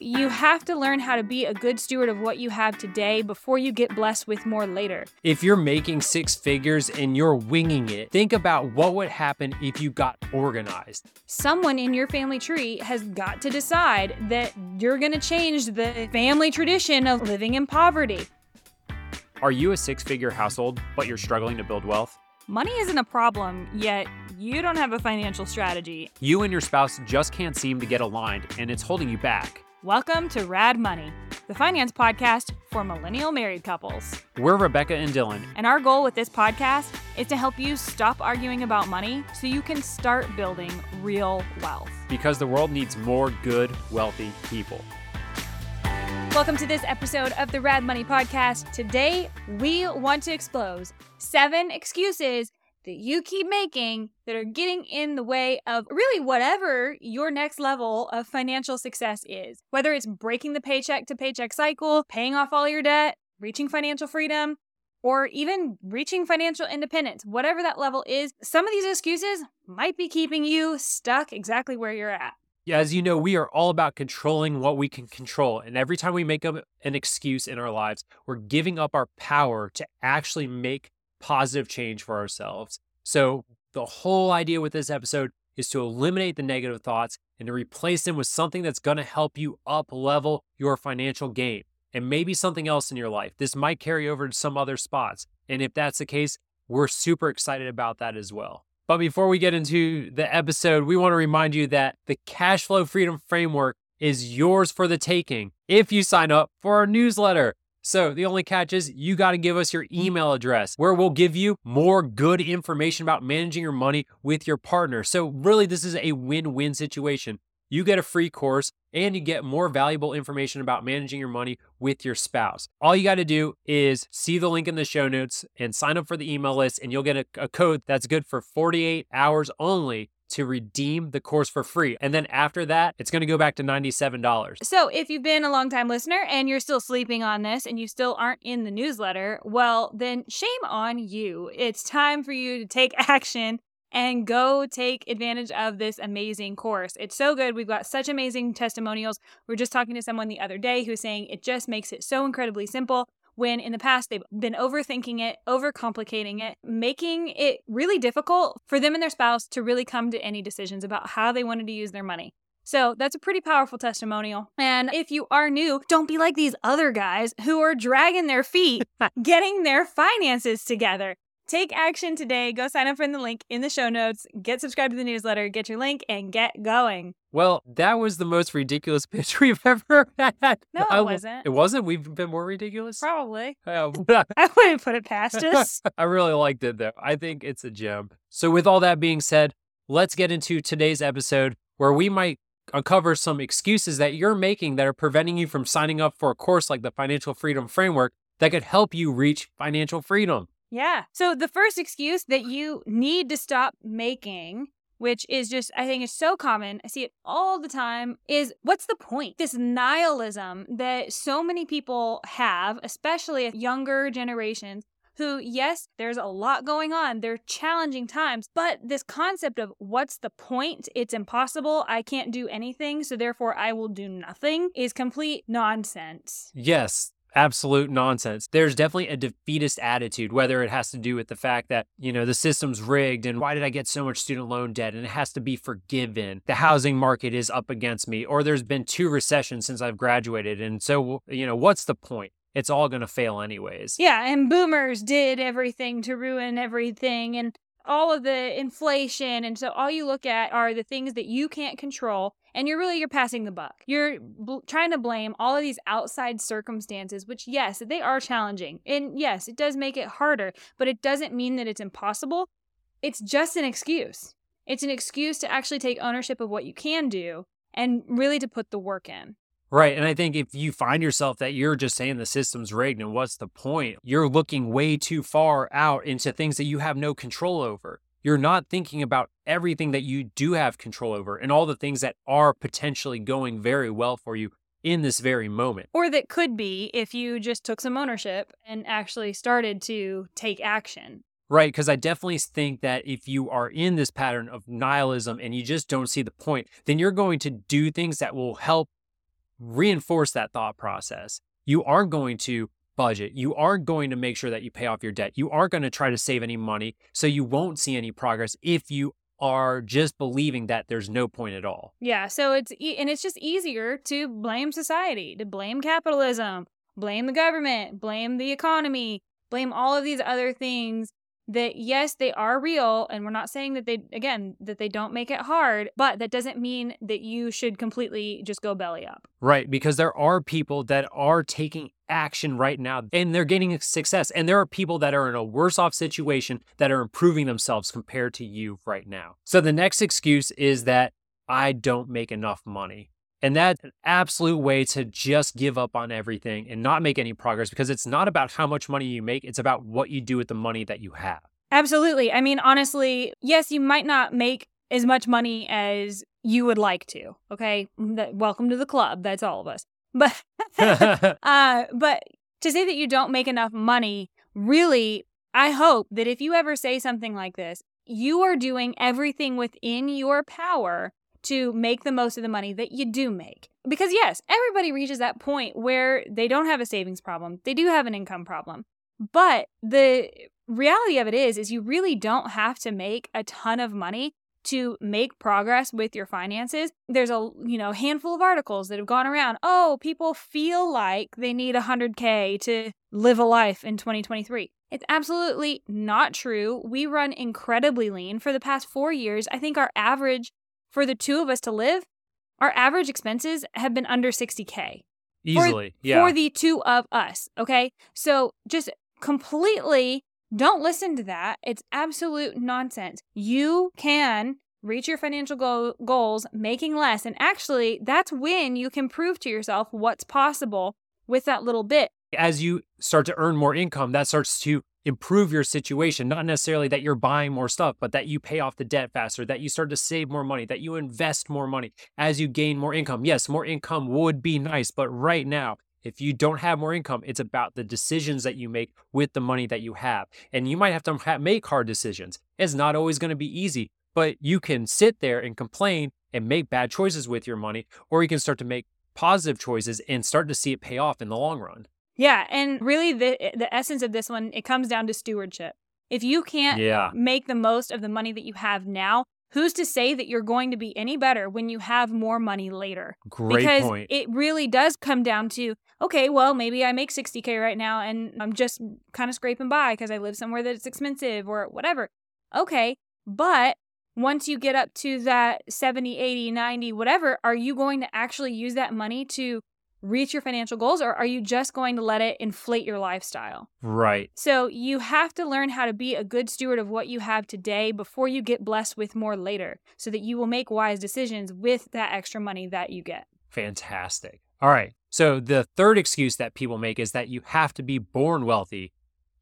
you have to learn how to be a good steward of what you have today before you get blessed with more later. If you're making six figures and you're winging it, think about what would happen if you got organized. Someone in your family tree has got to decide that you're going to change the family tradition of living in poverty. Are you a six figure household, but you're struggling to build wealth? Money isn't a problem, yet you don't have a financial strategy. You and your spouse just can't seem to get aligned, and it's holding you back. Welcome to Rad Money, the finance podcast for millennial married couples. We're Rebecca and Dylan. And our goal with this podcast is to help you stop arguing about money so you can start building real wealth. Because the world needs more good, wealthy people. Welcome to this episode of the Rad Money Podcast. Today, we want to expose seven excuses that you keep making that are getting in the way of really whatever your next level of financial success is. Whether it's breaking the paycheck to paycheck cycle, paying off all your debt, reaching financial freedom, or even reaching financial independence, whatever that level is, some of these excuses might be keeping you stuck exactly where you're at. Yeah, as you know, we are all about controlling what we can control. And every time we make up an excuse in our lives, we're giving up our power to actually make positive change for ourselves. So, the whole idea with this episode is to eliminate the negative thoughts and to replace them with something that's going to help you up level your financial game and maybe something else in your life. This might carry over to some other spots. And if that's the case, we're super excited about that as well. But before we get into the episode, we want to remind you that the Cash Flow Freedom Framework is yours for the taking if you sign up for our newsletter. So the only catch is you got to give us your mm. email address where we'll give you more good information about managing your money with your partner. So really, this is a win win situation. You get a free course and you get more valuable information about managing your money with your spouse. All you got to do is see the link in the show notes and sign up for the email list, and you'll get a, a code that's good for 48 hours only to redeem the course for free. And then after that, it's going to go back to $97. So, if you've been a long time listener and you're still sleeping on this and you still aren't in the newsletter, well, then shame on you. It's time for you to take action and go take advantage of this amazing course. It's so good. We've got such amazing testimonials. We are just talking to someone the other day who's saying it just makes it so incredibly simple when in the past they've been overthinking it, overcomplicating it, making it really difficult for them and their spouse to really come to any decisions about how they wanted to use their money. So that's a pretty powerful testimonial. And if you are new, don't be like these other guys who are dragging their feet getting their finances together. Take action today. Go sign up for the link in the show notes. Get subscribed to the newsletter, get your link, and get going. Well, that was the most ridiculous pitch we've ever had. No, it I, wasn't. It wasn't? We've been more ridiculous? Probably. I wouldn't put it past us. I really liked it, though. I think it's a gem. So, with all that being said, let's get into today's episode where we might uncover some excuses that you're making that are preventing you from signing up for a course like the Financial Freedom Framework that could help you reach financial freedom. Yeah. So the first excuse that you need to stop making which is just, I think is so common. I see it all the time is what's the point? This nihilism that so many people have, especially younger generations, who, yes, there's a lot going on. They're challenging times, but this concept of what's the point? It's impossible. I can't do anything. So therefore, I will do nothing is complete nonsense. Yes absolute nonsense. There's definitely a defeatist attitude, whether it has to do with the fact that, you know, the system's rigged and why did I get so much student loan debt and it has to be forgiven. The housing market is up against me, or there's been two recessions since I've graduated. And so, you know, what's the point? It's all going to fail anyways. Yeah, and boomers did everything to ruin everything. And all of the inflation and so all you look at are the things that you can't control and you're really you're passing the buck. You're bl- trying to blame all of these outside circumstances which yes they are challenging. And yes it does make it harder but it doesn't mean that it's impossible. It's just an excuse. It's an excuse to actually take ownership of what you can do and really to put the work in Right. And I think if you find yourself that you're just saying the system's rigged and what's the point, you're looking way too far out into things that you have no control over. You're not thinking about everything that you do have control over and all the things that are potentially going very well for you in this very moment. Or that could be if you just took some ownership and actually started to take action. Right, because I definitely think that if you are in this pattern of nihilism and you just don't see the point, then you're going to do things that will help reinforce that thought process. You are going to budget. You are going to make sure that you pay off your debt. You are going to try to save any money so you won't see any progress if you are just believing that there's no point at all. Yeah, so it's e- and it's just easier to blame society, to blame capitalism, blame the government, blame the economy, blame all of these other things that yes, they are real and we're not saying that they again that they don't make it hard, but that doesn't mean that you should completely just go belly up. Right, because there are people that are taking action right now and they're getting success and there are people that are in a worse off situation that are improving themselves compared to you right now. So the next excuse is that I don't make enough money. And that's an absolute way to just give up on everything and not make any progress because it's not about how much money you make, it's about what you do with the money that you have. Absolutely. I mean, honestly, yes, you might not make as much money as you would like to. Okay. Welcome to the club. That's all of us. But, uh, but to say that you don't make enough money, really, I hope that if you ever say something like this, you are doing everything within your power to make the most of the money that you do make. Because, yes, everybody reaches that point where they don't have a savings problem, they do have an income problem. But the reality of it is is you really don't have to make a ton of money to make progress with your finances. There's a, you know, handful of articles that have gone around. Oh, people feel like they need 100k to live a life in 2023. It's absolutely not true. We run incredibly lean. For the past 4 years, I think our average for the two of us to live, our average expenses have been under 60K. Easily. For, yeah. For the two of us. Okay. So just completely don't listen to that. It's absolute nonsense. You can reach your financial go- goals making less. And actually, that's when you can prove to yourself what's possible with that little bit. As you start to earn more income, that starts to improve your situation. Not necessarily that you're buying more stuff, but that you pay off the debt faster, that you start to save more money, that you invest more money as you gain more income. Yes, more income would be nice, but right now, if you don't have more income, it's about the decisions that you make with the money that you have. And you might have to make hard decisions. It's not always going to be easy, but you can sit there and complain and make bad choices with your money, or you can start to make positive choices and start to see it pay off in the long run. Yeah, and really the the essence of this one it comes down to stewardship. If you can't yeah. make the most of the money that you have now, who's to say that you're going to be any better when you have more money later? Great because point. it really does come down to okay, well, maybe I make 60k right now and I'm just kind of scraping by because I live somewhere that's expensive or whatever. Okay, but once you get up to that 70, 80, 90, whatever, are you going to actually use that money to reach your financial goals or are you just going to let it inflate your lifestyle? Right. So you have to learn how to be a good steward of what you have today before you get blessed with more later so that you will make wise decisions with that extra money that you get. Fantastic. All right. So the third excuse that people make is that you have to be born wealthy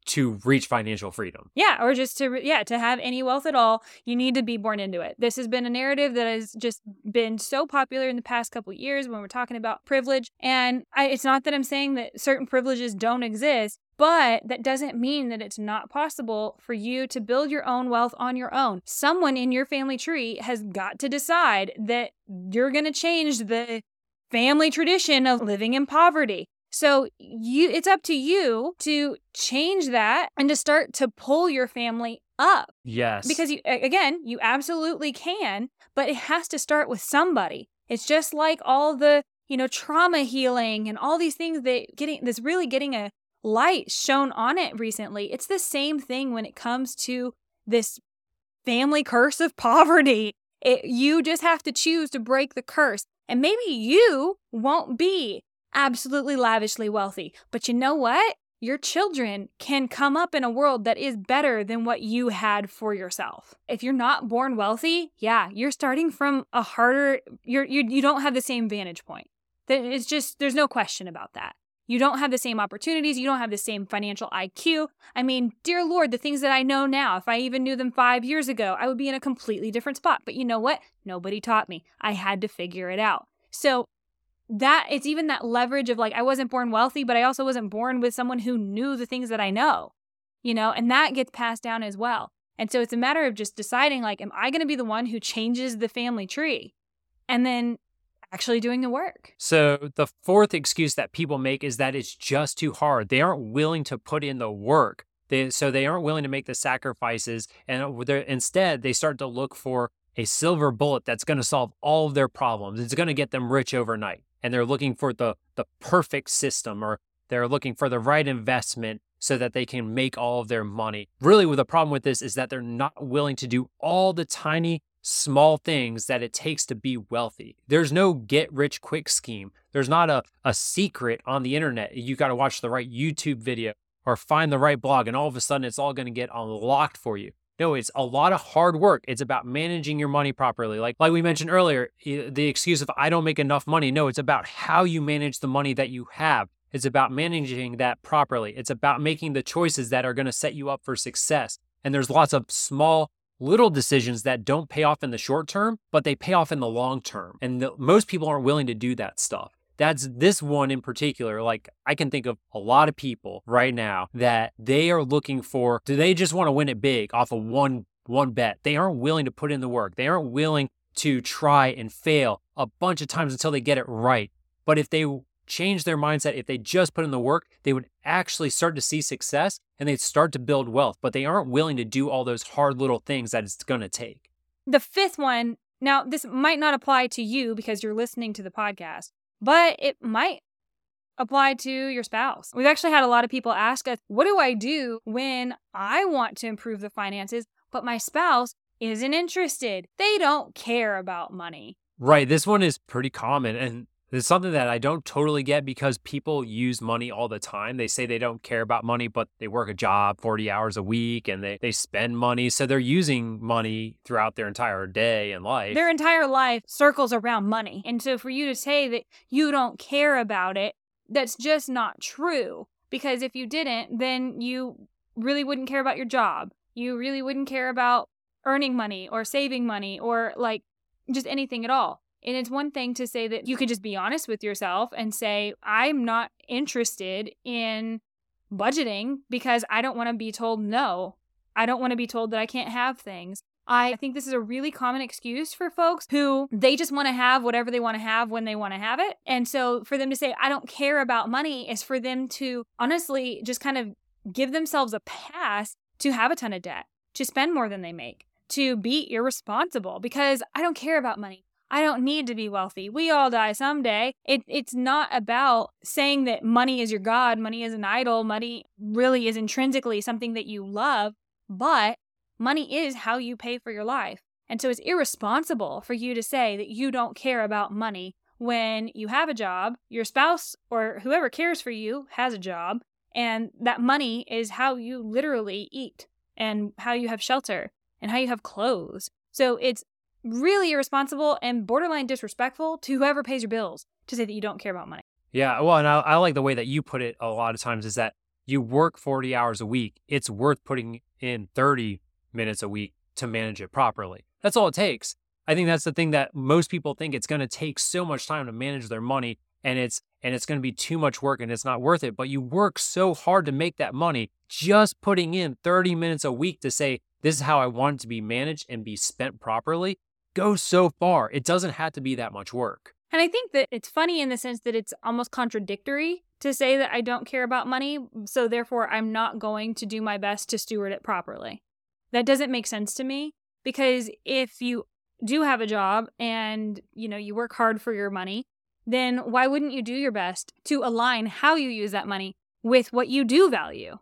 to reach financial freedom. Yeah, or just to yeah, to have any wealth at all, you need to be born into it. This has been a narrative that has just been so popular in the past couple years when we're talking about privilege. And I, it's not that I'm saying that certain privileges don't exist, but that doesn't mean that it's not possible for you to build your own wealth on your own. Someone in your family tree has got to decide that you're going to change the family tradition of living in poverty. So you it's up to you to change that and to start to pull your family up. Yes. Because you again, you absolutely can, but it has to start with somebody. It's just like all the, you know, trauma healing and all these things that getting that's really getting a light shown on it recently. It's the same thing when it comes to this family curse of poverty. It, you just have to choose to break the curse. And maybe you won't be absolutely lavishly wealthy. But you know what? Your children can come up in a world that is better than what you had for yourself. If you're not born wealthy, yeah, you're starting from a harder you're you you don't have the same vantage point. It's just there's no question about that. You don't have the same opportunities. You don't have the same financial IQ. I mean, dear Lord, the things that I know now, if I even knew them five years ago, I would be in a completely different spot. But you know what? Nobody taught me. I had to figure it out. So that it's even that leverage of like I wasn't born wealthy, but I also wasn't born with someone who knew the things that I know, you know, and that gets passed down as well. And so it's a matter of just deciding like, am I going to be the one who changes the family tree? And then actually doing the work. So, the fourth excuse that people make is that it's just too hard. They aren't willing to put in the work. They, so, they aren't willing to make the sacrifices. And instead, they start to look for a silver bullet that's going to solve all of their problems. It's going to get them rich overnight. And they're looking for the, the perfect system or they're looking for the right investment so that they can make all of their money. Really, the problem with this is that they're not willing to do all the tiny, small things that it takes to be wealthy. There's no get rich quick scheme. There's not a, a secret on the internet. You got to watch the right YouTube video or find the right blog, and all of a sudden it's all going to get unlocked for you. No, it's a lot of hard work. It's about managing your money properly. Like like we mentioned earlier, the excuse of I don't make enough money. No, it's about how you manage the money that you have. It's about managing that properly. It's about making the choices that are going to set you up for success. And there's lots of small little decisions that don't pay off in the short term, but they pay off in the long term. And the, most people aren't willing to do that stuff. That's this one in particular. Like, I can think of a lot of people right now that they are looking for, do they just want to win it big off of one one bet? They aren't willing to put in the work. They aren't willing to try and fail a bunch of times until they get it right. But if they change their mindset, if they just put in the work, they would actually start to see success and they'd start to build wealth, but they aren't willing to do all those hard little things that it's going to take. The fifth one, now this might not apply to you because you're listening to the podcast, but it might apply to your spouse. We've actually had a lot of people ask us, what do I do when I want to improve the finances, but my spouse isn't interested? They don't care about money. Right. This one is pretty common. And it's something that I don't totally get because people use money all the time. They say they don't care about money, but they work a job 40 hours a week and they, they spend money. So they're using money throughout their entire day and life. Their entire life circles around money. And so for you to say that you don't care about it, that's just not true. Because if you didn't, then you really wouldn't care about your job. You really wouldn't care about earning money or saving money or like just anything at all. And it's one thing to say that you could just be honest with yourself and say, I'm not interested in budgeting because I don't want to be told no. I don't want to be told that I can't have things. I think this is a really common excuse for folks who they just want to have whatever they want to have when they want to have it. And so for them to say, I don't care about money is for them to honestly just kind of give themselves a pass to have a ton of debt, to spend more than they make, to be irresponsible because I don't care about money. I don't need to be wealthy. We all die someday. It, it's not about saying that money is your God, money is an idol, money really is intrinsically something that you love, but money is how you pay for your life. And so it's irresponsible for you to say that you don't care about money when you have a job, your spouse or whoever cares for you has a job, and that money is how you literally eat and how you have shelter and how you have clothes. So it's really irresponsible and borderline disrespectful to whoever pays your bills to say that you don't care about money. Yeah, well, and I, I like the way that you put it a lot of times is that you work 40 hours a week. It's worth putting in 30 minutes a week to manage it properly. That's all it takes. I think that's the thing that most people think it's going to take so much time to manage their money and it's and it's going to be too much work and it's not worth it, but you work so hard to make that money just putting in 30 minutes a week to say this is how I want it to be managed and be spent properly goes so far. It doesn't have to be that much work. And I think that it's funny in the sense that it's almost contradictory to say that I don't care about money, so therefore I'm not going to do my best to steward it properly. That doesn't make sense to me because if you do have a job and, you know, you work hard for your money, then why wouldn't you do your best to align how you use that money with what you do value?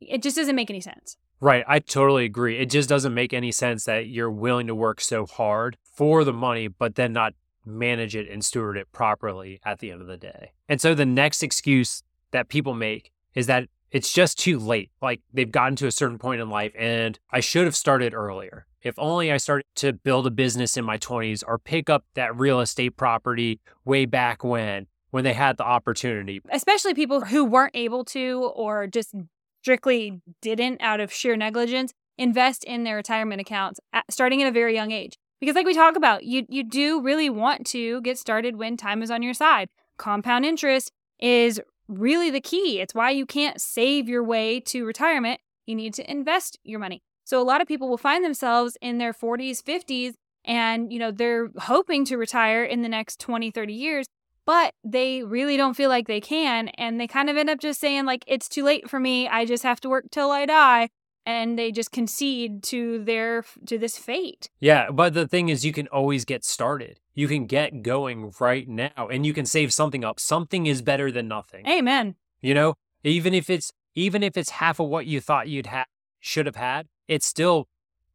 It just doesn't make any sense. Right. I totally agree. It just doesn't make any sense that you're willing to work so hard for the money, but then not manage it and steward it properly at the end of the day. And so the next excuse that people make is that it's just too late. Like they've gotten to a certain point in life and I should have started earlier. If only I started to build a business in my 20s or pick up that real estate property way back when when they had the opportunity. Especially people who weren't able to or just strictly didn't out of sheer negligence invest in their retirement accounts at, starting at a very young age. Because like we talk about, you you do really want to get started when time is on your side. Compound interest is really the key. It's why you can't save your way to retirement. You need to invest your money. So a lot of people will find themselves in their 40s, 50s and you know they're hoping to retire in the next 20 30 years but they really don't feel like they can and they kind of end up just saying like it's too late for me i just have to work till i die and they just concede to their to this fate Yeah, but the thing is, you can always get started. You can get going right now, and you can save something up. Something is better than nothing. amen You know, even if it's even if it's half of what you thought you'd have should have had, it's still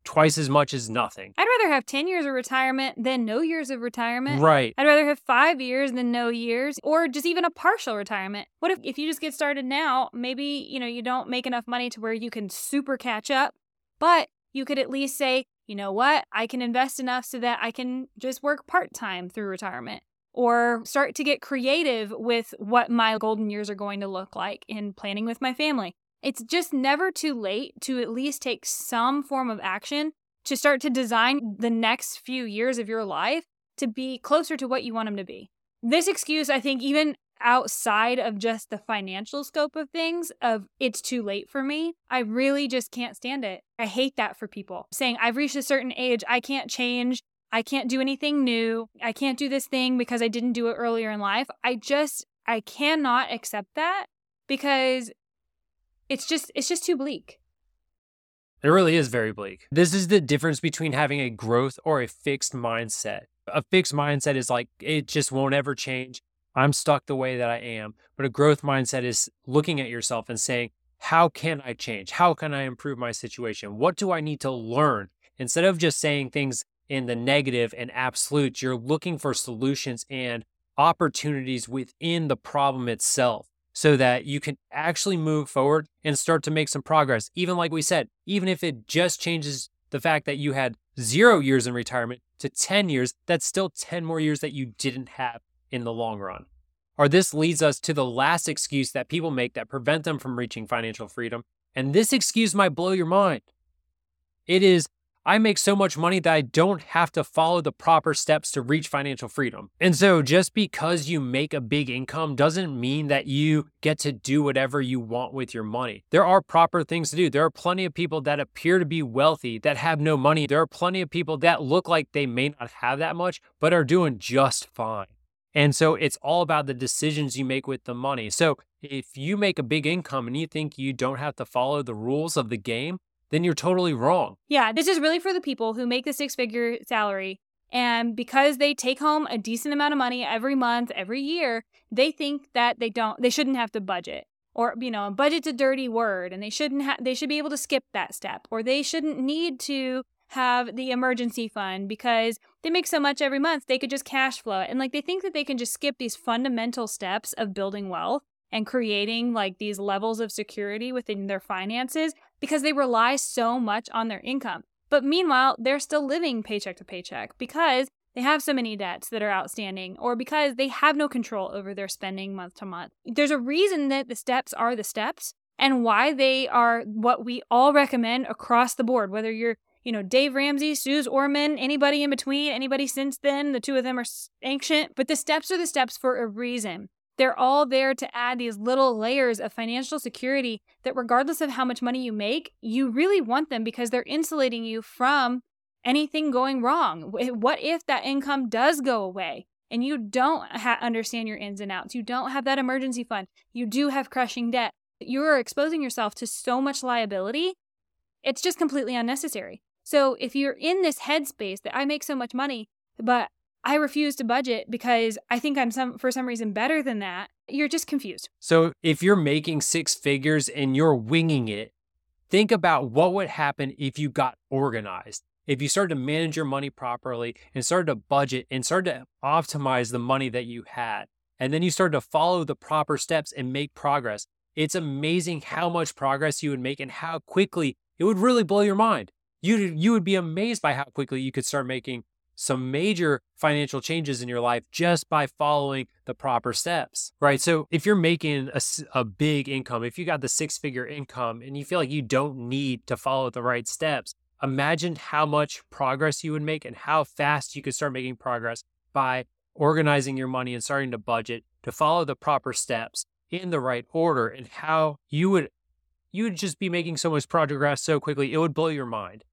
twice as much as nothing. i'd rather have 10 years of retirement than no years of retirement Right. I'd rather have five years than no years, or just even a partial retirement. What if, if you just get started now, maybe, you know, you don't make enough money to where you can super catch up, but you could at least say, you know what, I can invest enough so that I can just work part time through retirement. Or start to get creative with what my golden years are going to look like in planning with my family. It's just never too late to at least take some form of action to start to design the next few years of your life to be closer to what you want them to be. This excuse, I think, even outside of just the financial scope of things, of it's too late for me, I really just can't stand it. I hate that for people saying, I've reached a certain age, I can't change. I can't do anything new. I can't do this thing because I didn't do it earlier in life. I just, I cannot accept that because it's just, it's just too bleak. It really is very bleak. This is the difference between having a growth or a fixed mindset. A fixed mindset is like, it just won't ever change. I'm stuck the way that I am. But a growth mindset is looking at yourself and saying, how can I change? How can I improve my situation? What do I need to learn? Instead of just saying things in the negative and absolute, you're looking for solutions and opportunities within the problem itself so that you can actually move forward and start to make some progress. Even like we said, even if it just changes the fact that you had zero years in retirement to 10 years, that's still 10 more years that you didn't have in the long run. Or this leads us to the last excuse that people make that prevent them from reaching financial freedom. And this excuse might blow your mind. It is, I make so much money that I don't have to follow the proper steps to reach financial freedom. And so, just because you make a big income doesn't mean that you get to do whatever you want with your money. There are proper things to do. There are plenty of people that appear to be wealthy that have no money. There are plenty of people that look like they may not have that much, but are doing just fine. And so, it's all about the decisions you make with the money. So, if you make a big income and you think you don't have to follow the rules of the game, then you're totally wrong. Yeah, this is really for the people who make the six figure salary. And because they take home a decent amount of money every month, every year, they think that they don't, they shouldn't have to budget. Or, you know, budget's a dirty word and they shouldn't have, they should be able to skip that step. Or they shouldn't need to have the emergency fund because they make so much every month, they could just cash flow it. And like they think that they can just skip these fundamental steps of building wealth and creating like these levels of security within their finances because they rely so much on their income. But meanwhile, they're still living paycheck to paycheck because they have so many debts that are outstanding or because they have no control over their spending month to month. There's a reason that the steps are the steps and why they are what we all recommend across the board, whether you're you know, Dave Ramsey, Suze Orman, anybody in between, anybody since then. The two of them are ancient, but the steps are the steps for a reason. They're all there to add these little layers of financial security that, regardless of how much money you make, you really want them because they're insulating you from anything going wrong. What if that income does go away and you don't ha- understand your ins and outs? You don't have that emergency fund. You do have crushing debt. You are exposing yourself to so much liability. It's just completely unnecessary. So if you're in this headspace that I make so much money, but I refuse to budget because I think I'm some for some reason better than that, you're just confused. So if you're making six figures and you're winging it, think about what would happen if you got organized. If you started to manage your money properly and started to budget and started to optimize the money that you had, and then you started to follow the proper steps and make progress, it's amazing how much progress you would make and how quickly it would really blow your mind. You, you would be amazed by how quickly you could start making some major financial changes in your life just by following the proper steps, right? So if you're making a, a big income, if you got the six figure income and you feel like you don't need to follow the right steps, imagine how much progress you would make and how fast you could start making progress by organizing your money and starting to budget to follow the proper steps in the right order and how you would you would just be making so much progress so quickly it would blow your mind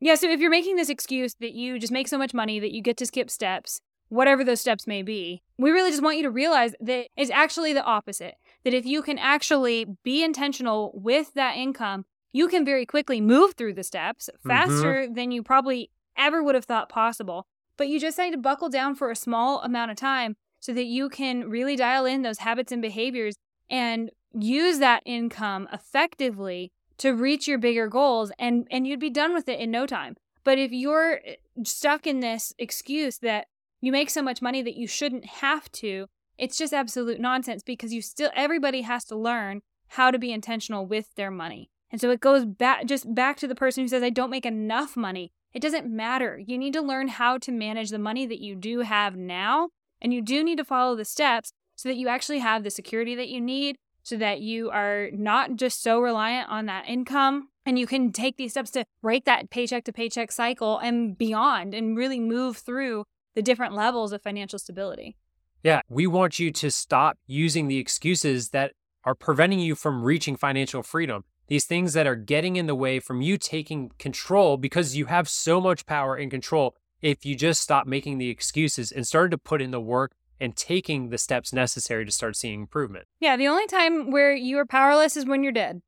Yeah, so if you're making this excuse that you just make so much money that you get to skip steps, whatever those steps may be, we really just want you to realize that it's actually the opposite. That if you can actually be intentional with that income, you can very quickly move through the steps mm-hmm. faster than you probably ever would have thought possible. But you just need to buckle down for a small amount of time so that you can really dial in those habits and behaviors and use that income effectively to reach your bigger goals and and you'd be done with it in no time. But if you're eh, stuck in this excuse that you make so much money that you shouldn't have to, it's just absolute nonsense because you still everybody has to learn how to be intentional with their money. And so it goes back just back to the person who says I don't make enough money. It doesn't matter. You need to learn how to manage the money that you do have now, and you do need to follow the steps so that you actually have the security that you need so that you are not just so reliant on that income and you can take these steps to break that paycheck to paycheck cycle and beyond and really move through the different levels of financial stability. Yeah, we want you to stop using the excuses that are preventing you from reaching financial freedom. These things that are getting in the way from you taking control because you have so much power and control if you just stop making the excuses and started to put in the work and taking the steps necessary to start seeing improvement. Yeah, the only time where you are powerless is when you're dead.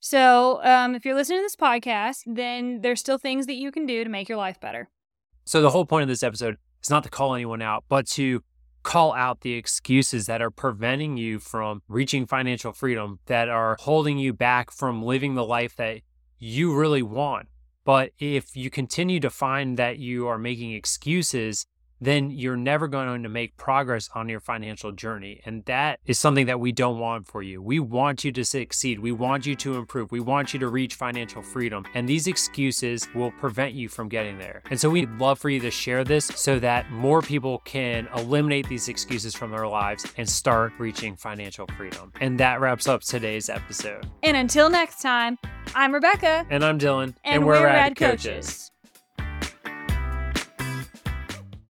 So, um, if you're listening to this podcast, then there's still things that you can do to make your life better. So, the whole point of this episode is not to call anyone out, but to call out the excuses that are preventing you from reaching financial freedom, that are holding you back from living the life that you really want. But if you continue to find that you are making excuses then you're never going to make progress on your financial journey. And that is something that we don't want for you. We want you to succeed. We want you to improve. We want you to reach financial freedom. And these excuses will prevent you from getting there. And so we'd love for you to share this so that more people can eliminate these excuses from their lives and start reaching financial freedom. And that wraps up today's episode. And until next time, I'm Rebecca. And I'm Dylan. And, we're, Rad, Coaches.